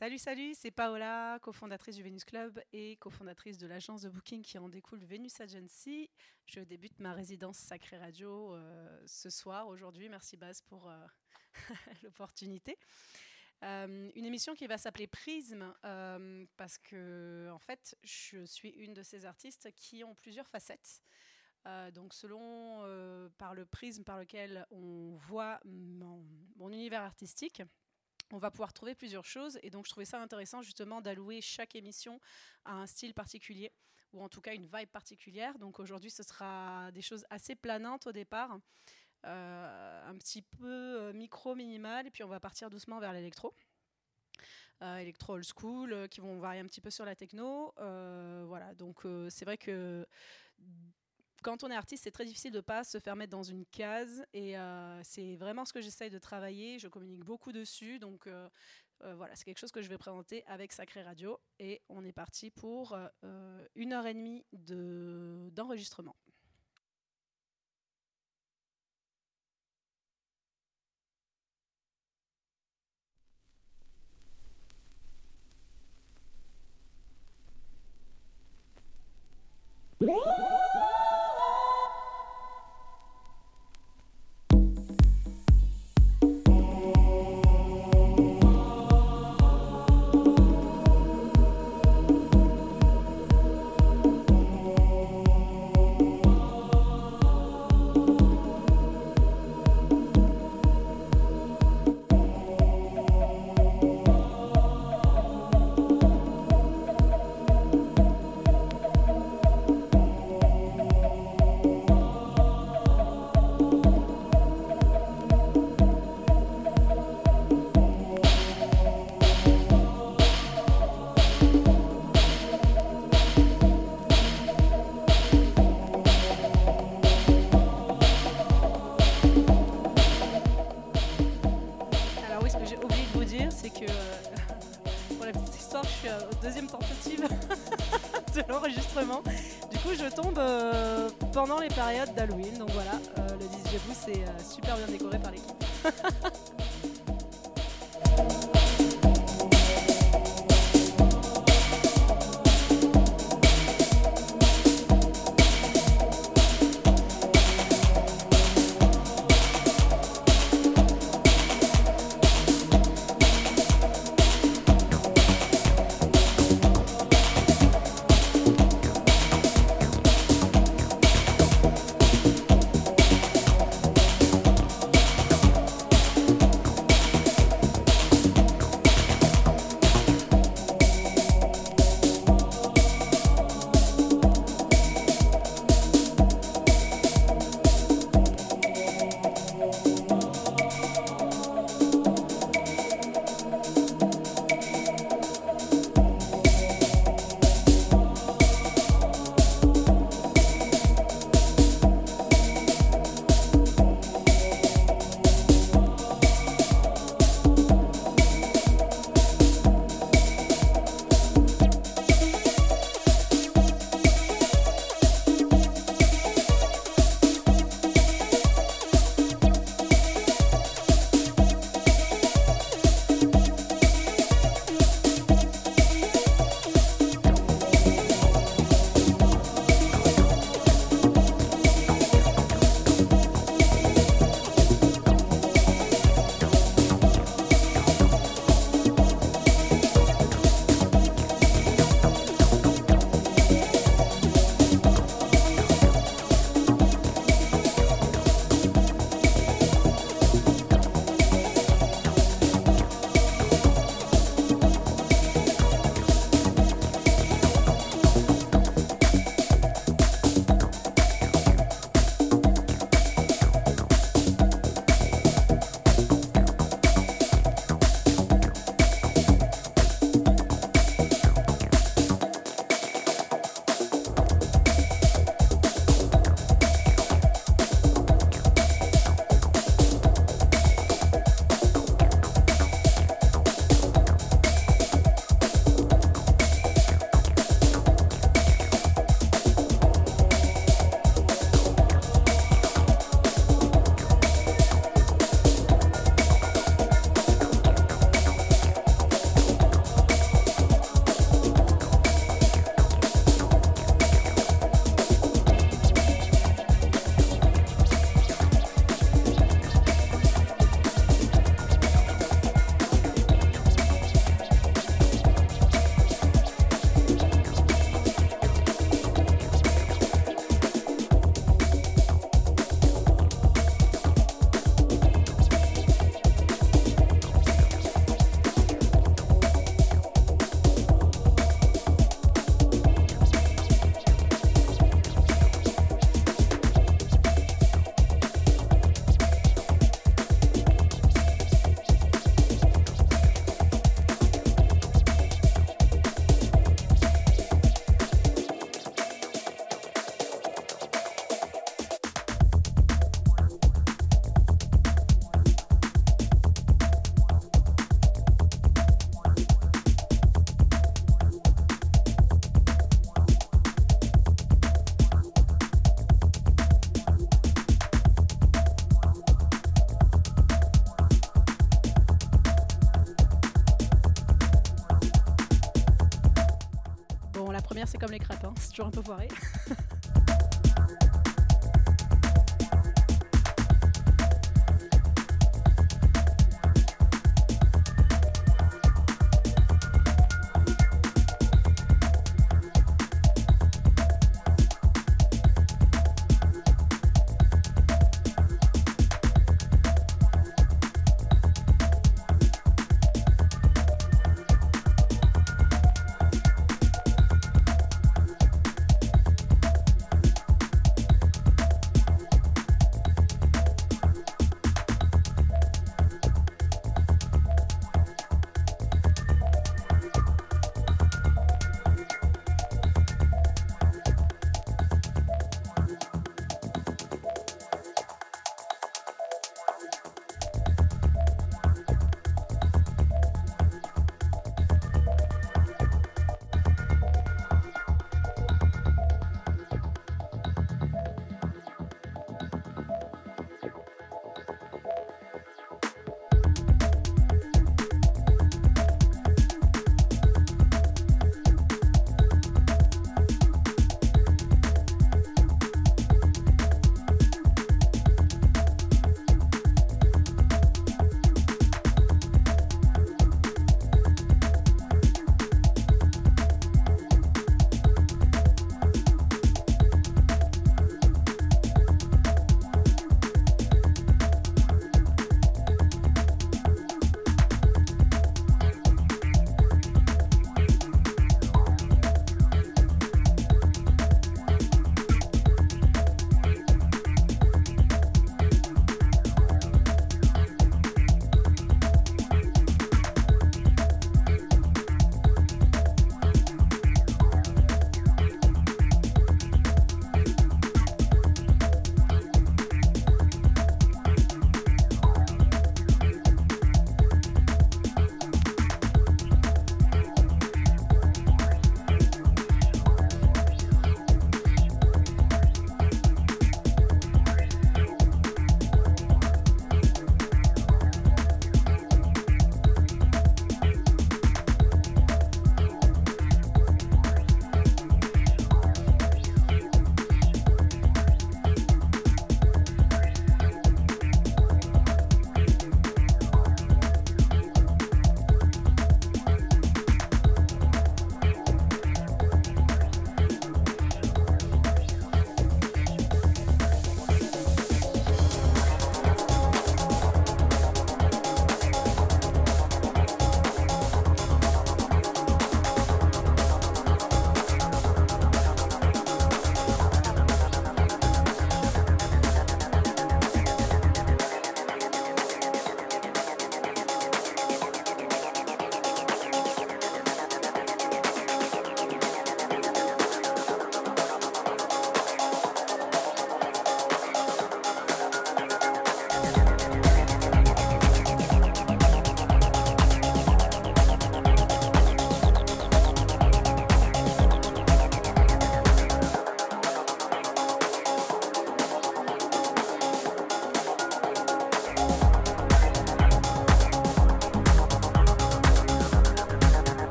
Salut, salut, c'est Paola, cofondatrice du Venus Club et cofondatrice de l'agence de booking qui en découle Venus Agency. Je débute ma résidence Sacré Radio euh, ce soir, aujourd'hui. Merci Baz pour euh, l'opportunité. Euh, une émission qui va s'appeler Prisme parce que en fait, je suis une de ces artistes qui ont plusieurs facettes. donc selon par le prisme par lequel on voit mon univers artistique, on va pouvoir trouver plusieurs choses. Et donc, je trouvais ça intéressant justement d'allouer chaque émission à un style particulier, ou en tout cas une vibe particulière. Donc, aujourd'hui, ce sera des choses assez planantes au départ, euh, un petit peu euh, micro, minimal, et puis on va partir doucement vers l'électro. Euh, électro old school, qui vont varier un petit peu sur la techno. voilà, donc c'est vrai que quand on est artiste, c'est très difficile de ne pas se faire mettre dans une case. Et euh, c'est vraiment ce que j'essaye de travailler. Je communique beaucoup dessus. Donc euh, euh, voilà, c'est quelque chose que je vais présenter avec Sacré Radio. Et on est parti pour une heure et demie d'enregistrement. Comme les crêpes, c'est toujours un peu foiré.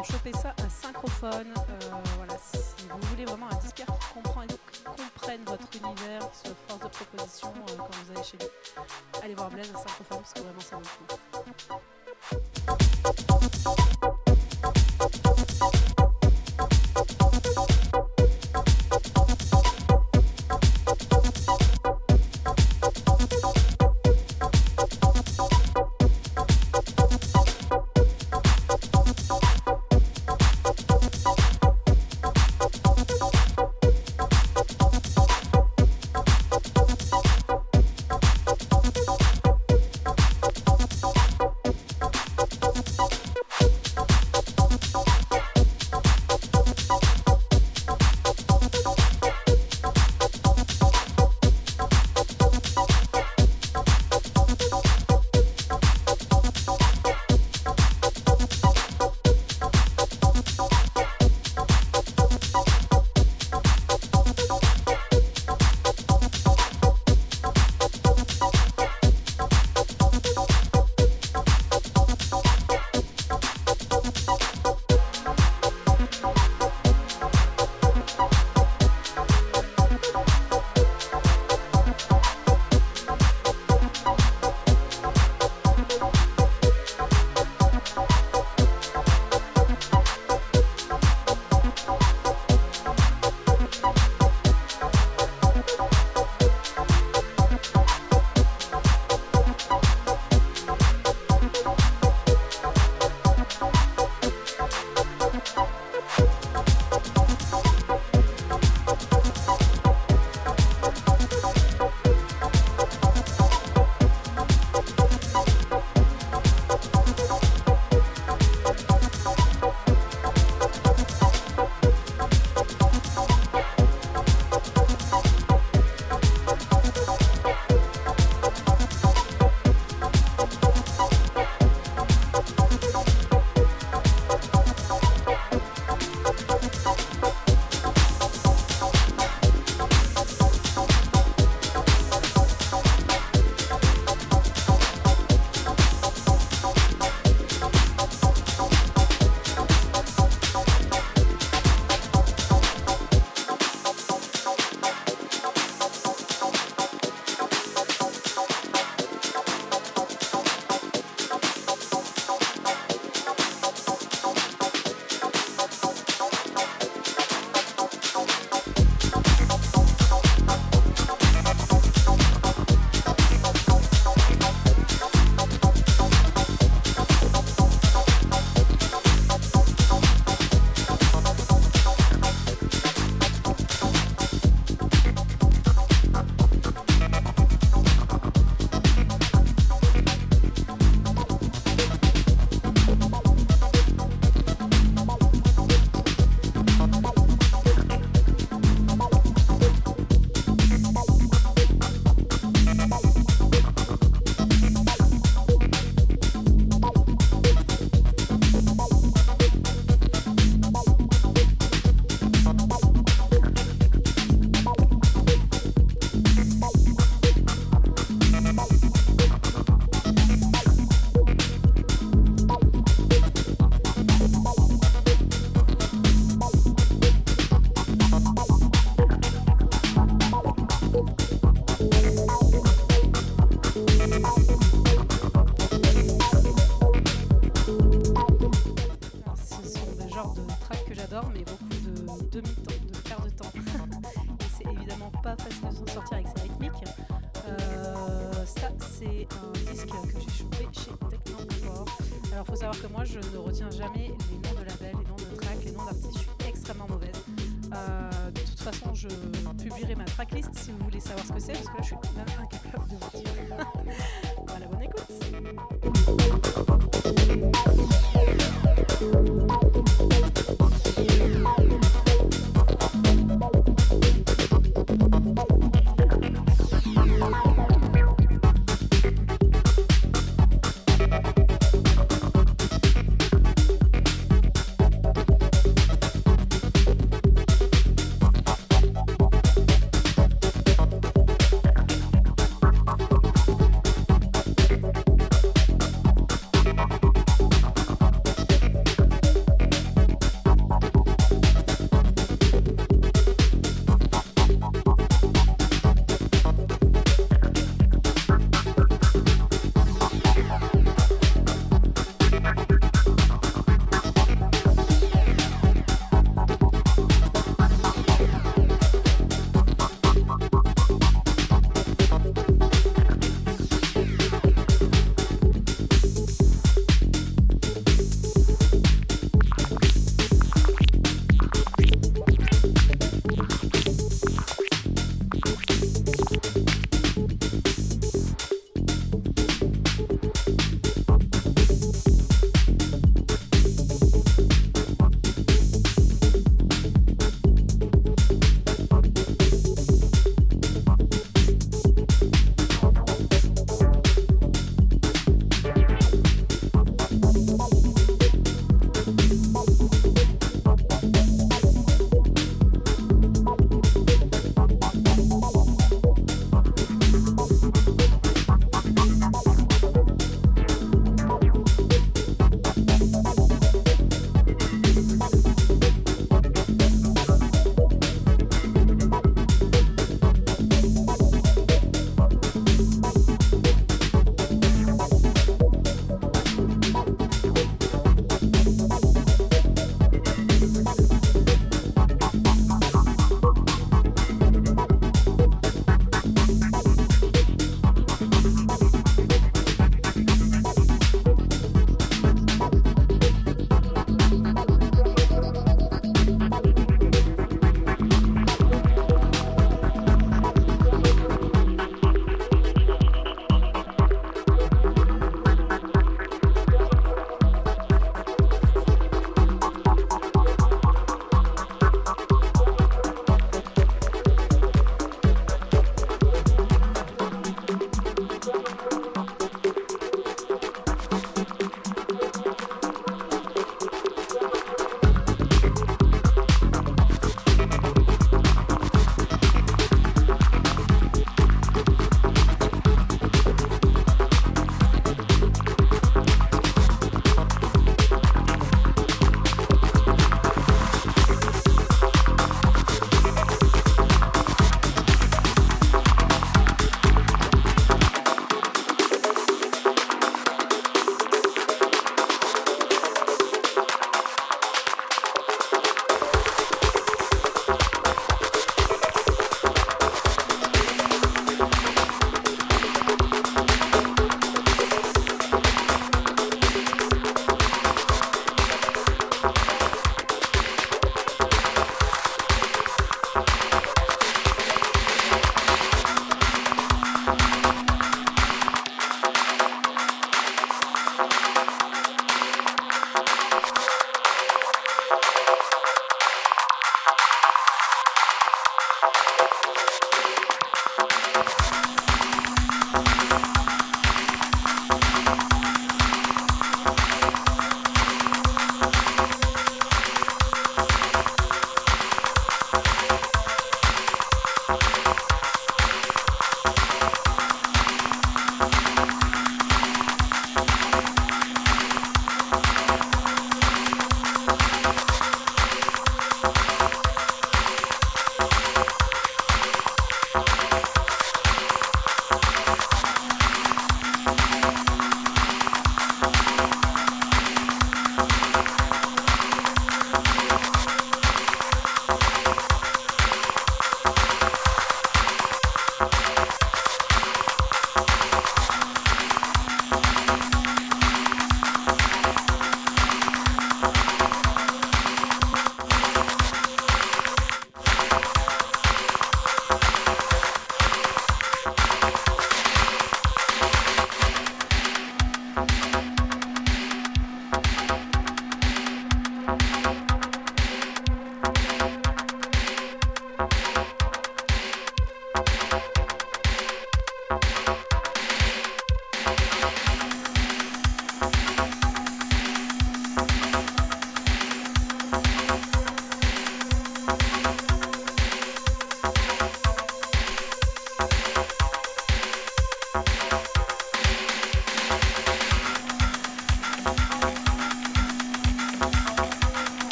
ont chopé ça à synchrophone. voilà, si vous voulez vraiment un disque qui comprend qui comprenne votre univers, qui soit force de proposition quand vous allez chez lui, allez voir Blaise à synchrophone parce que vraiment ça vaut le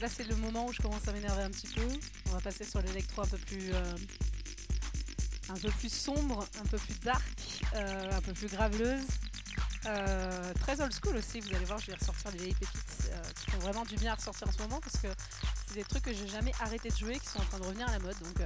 là c'est le moment où je commence à m'énerver un petit peu. On va passer sur l'électro un peu plus euh, un peu plus sombre, un peu plus dark, euh, un peu plus graveleuse. Euh, très old school aussi, vous allez voir, je vais ressortir des vieilles pépites qui font vraiment du bien à ressortir en ce moment parce que c'est des trucs que j'ai jamais arrêté de jouer qui sont en train de revenir à la mode, donc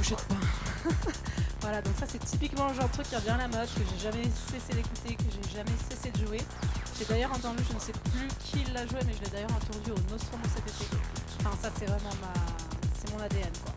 voilà, donc ça c'est typiquement le genre de truc qui revient à la mode, que j'ai jamais cessé d'écouter, que j'ai jamais cessé de jouer. J'ai d'ailleurs entendu, je ne sais plus qui l'a joué, mais je l'ai d'ailleurs entendu au Nostromo cet. Enfin ça c'est vraiment ma... c'est mon ADN.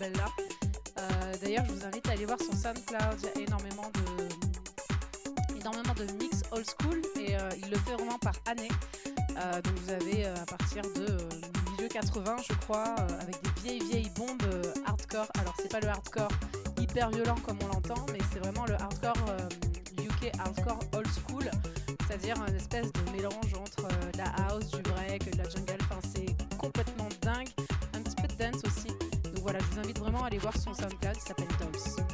Label-là. Euh, d'ailleurs, je vous invite à aller voir son SoundCloud. Il y a énormément de, énormément de mix old school et euh, il le fait vraiment par année. donc vous avez à partir de milieu 80, je crois, avec des vieilles vieilles bombes hardcore. Alors c'est pas le hardcore hyper violent comme on l'entend, mais c'est vraiment le hardcore UK hardcore old school c'est-à-dire un espèce de mélange entre euh, la house, du break, de la jungle. Aller voir son SoundCloud. Il s'appelle Dolls.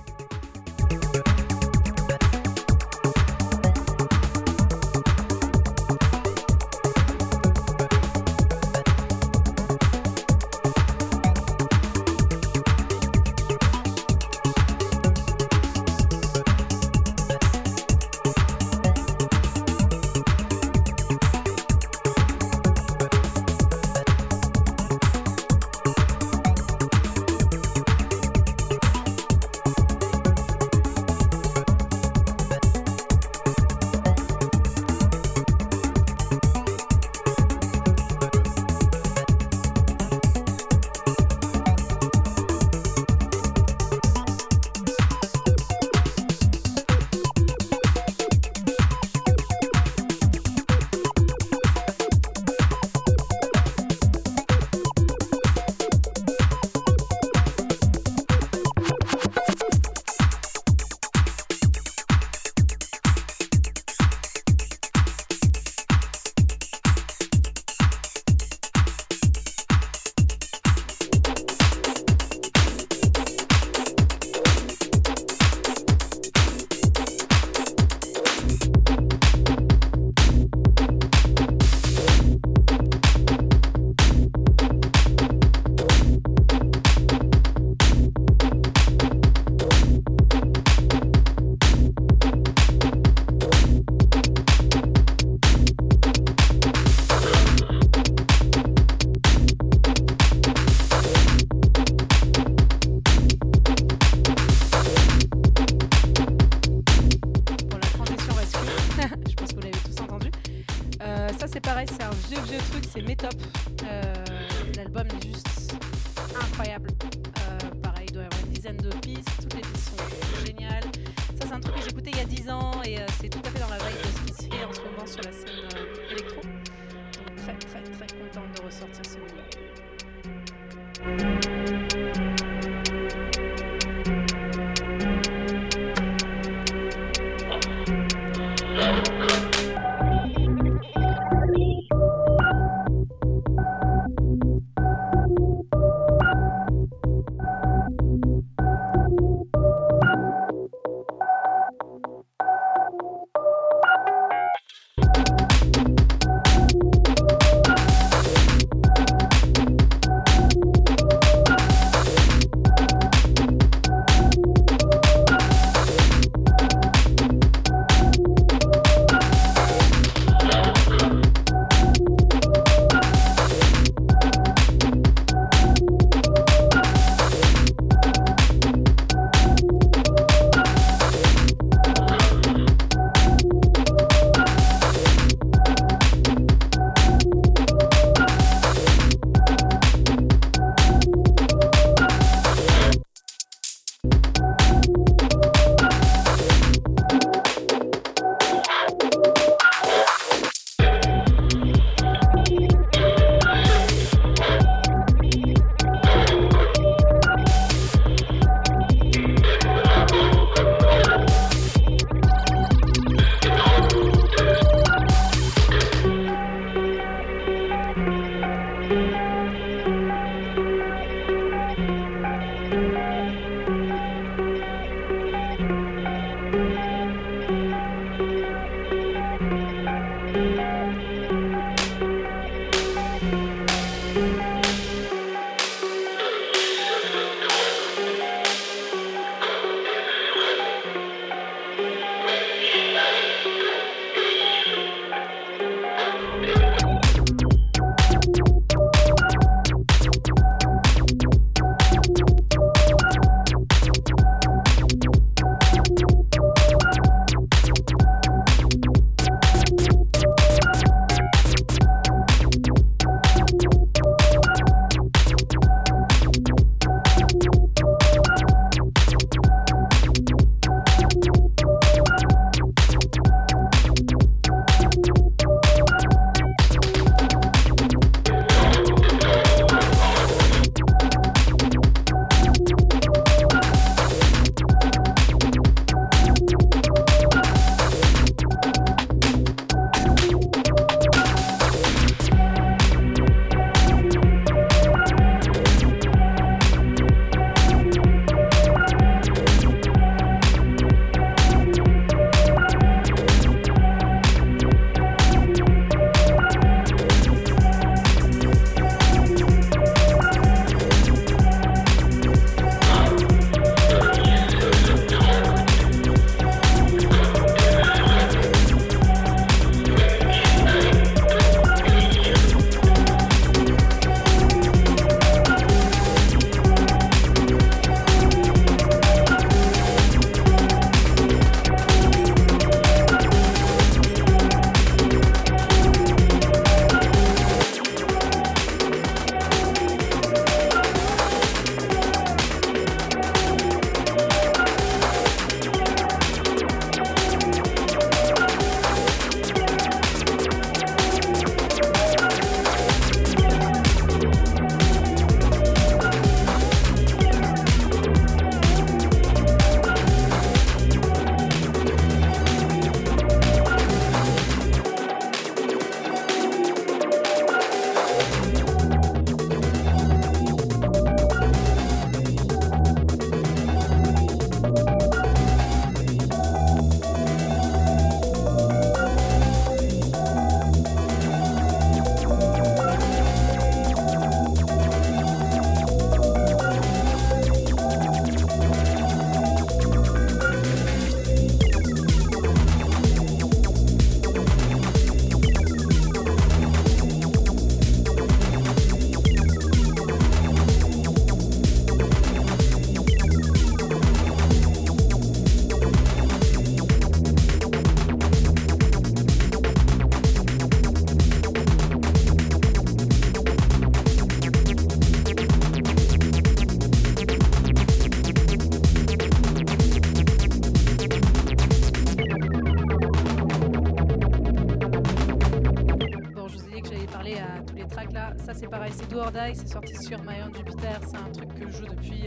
Sur Own Jupiter, c'est un truc que je joue depuis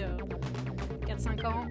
4-5 ans.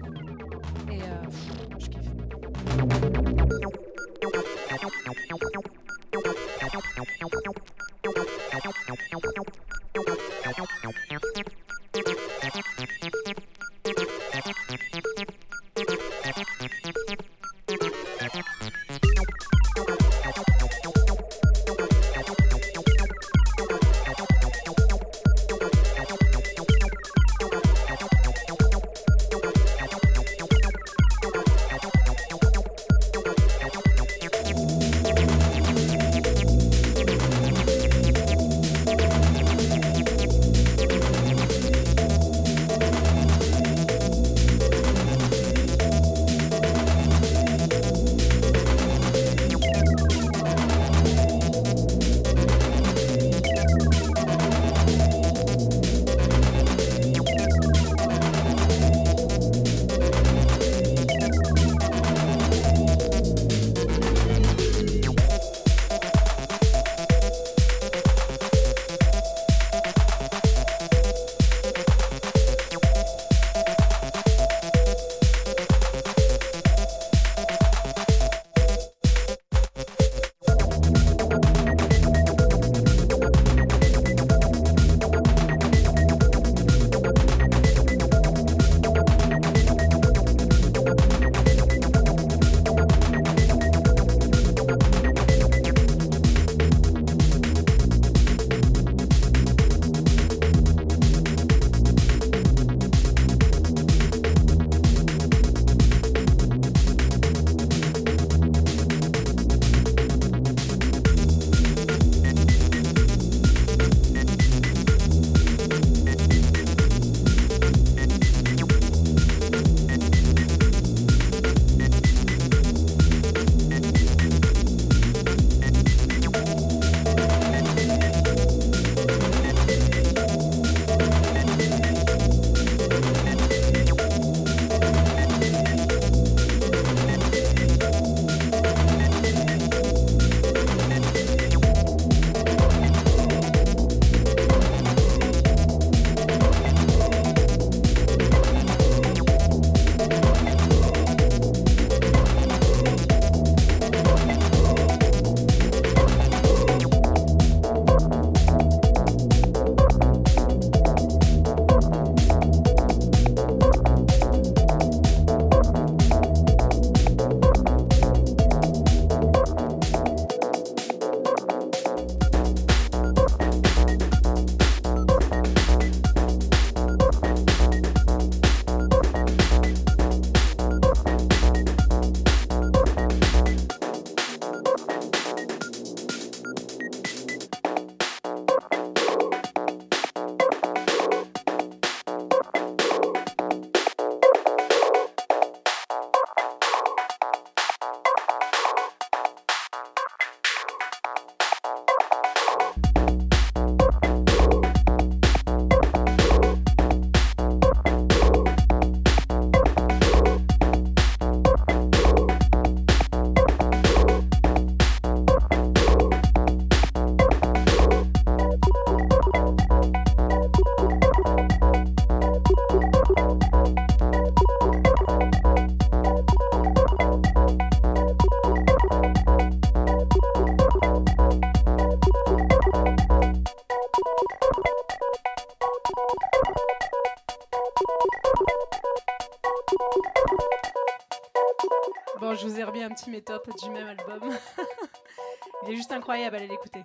un petit métop du même album. Il est juste incroyable, allez l'écouter.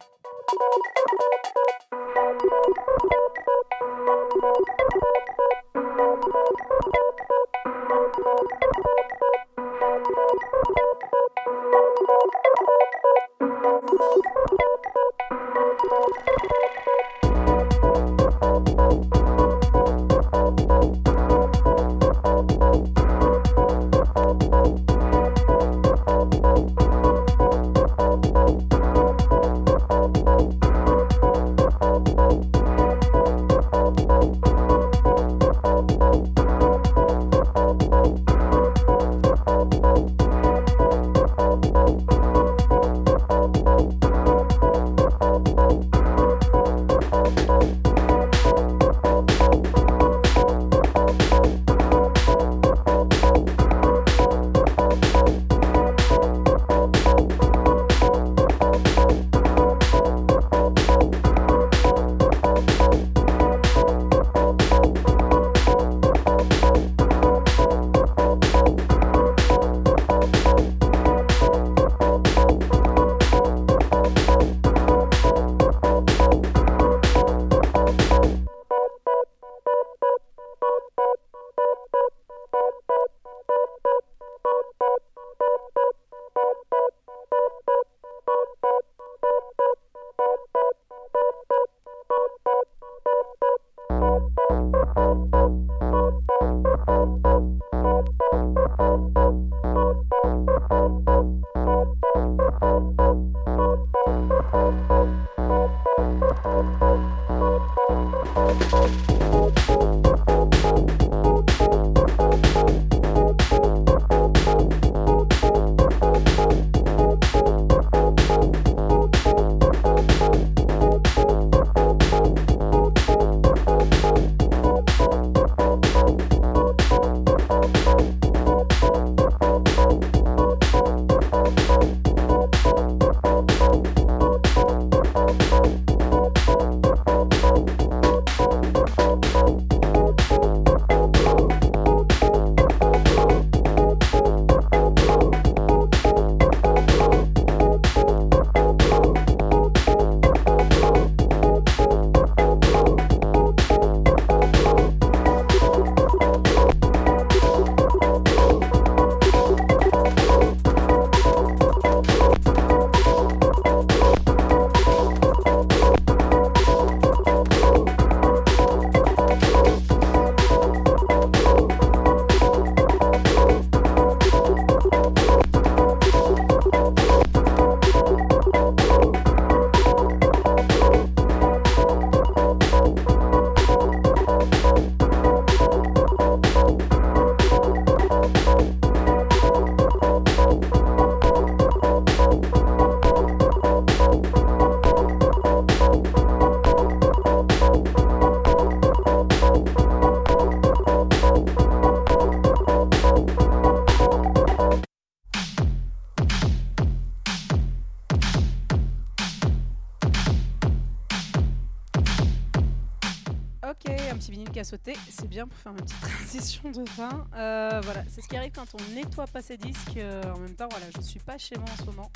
C'est bien pour faire une petite transition de fin. Euh, voilà, c'est ce qui arrive quand on nettoie pas ses disques. Euh, en même temps, voilà, je suis pas chez moi en ce moment.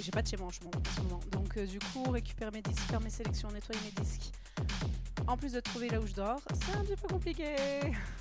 J'ai pas de chez moi en ce moment. Donc, euh, du coup, récupérer mes disques, faire mes sélections, nettoyer mes disques. En plus de trouver là où je dors, c'est un petit peu compliqué.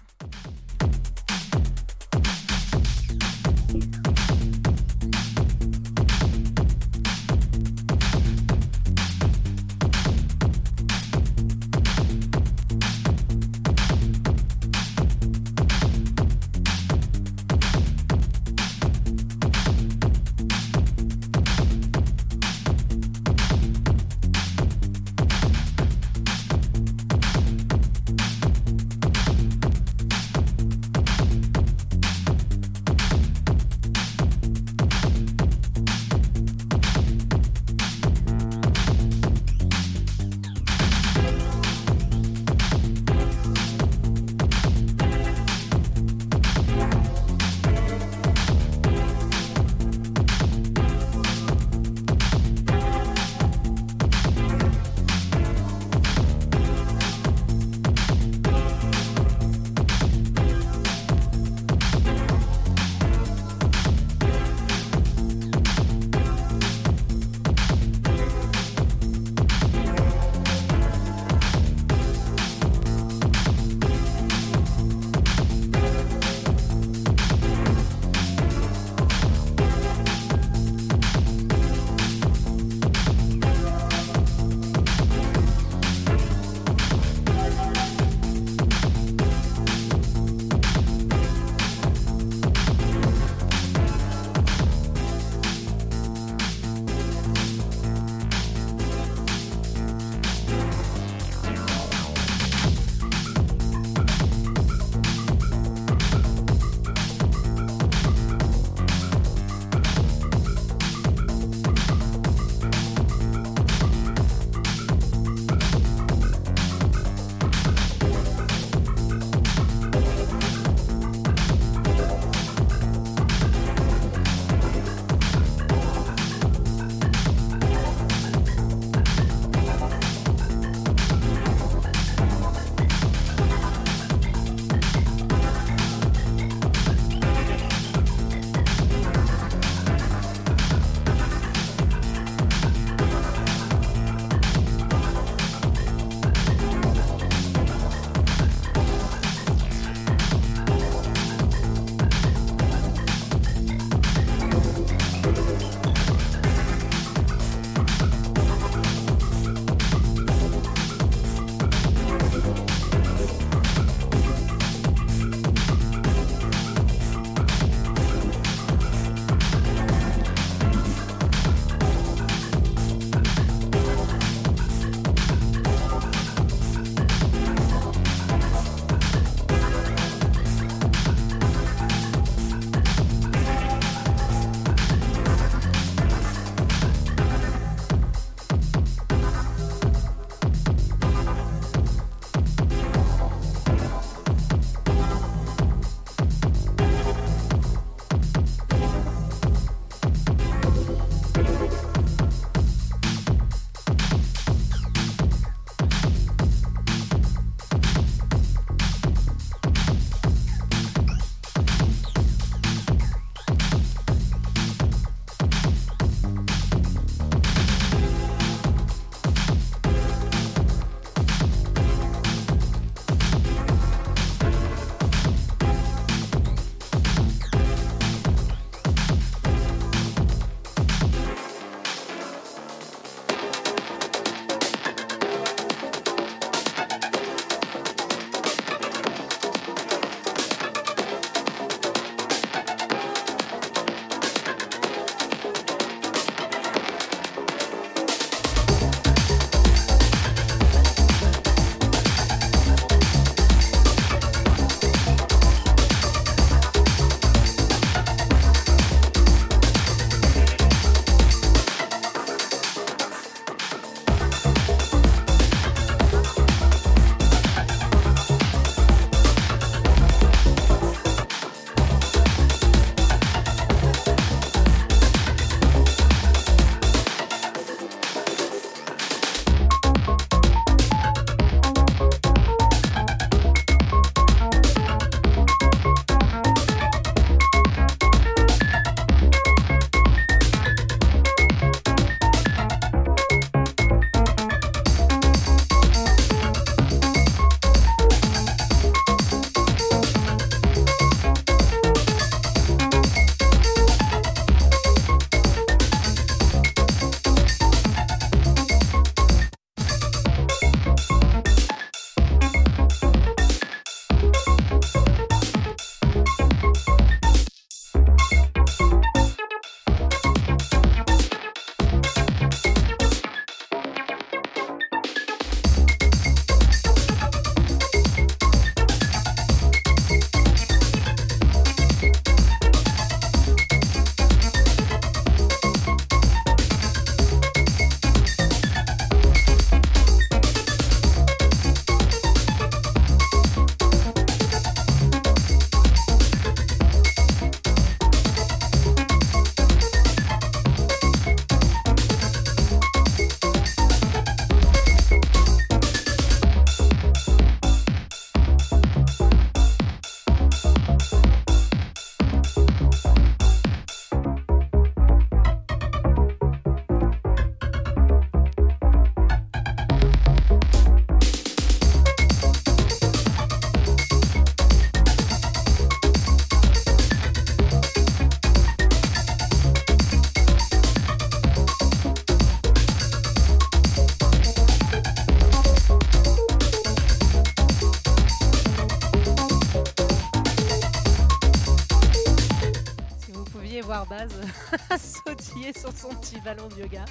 sur son petit ballon de yoga.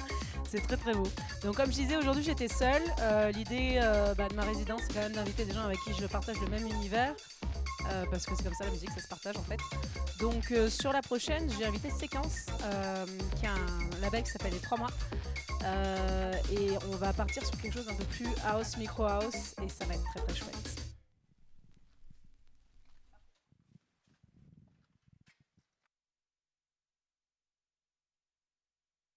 C'est très très beau. Donc comme je disais, aujourd'hui j'étais seule. Euh, l'idée euh, bah, de ma résidence, c'est quand même d'inviter des gens avec qui je partage le même univers. Euh, parce que c'est comme ça la musique, ça se partage en fait. Donc sur la prochaine, j'ai invité Séquence, qui a un label qui s'appelle Les 3 mois. et on va partir sur quelque chose d'un peu plus house, micro house, et ça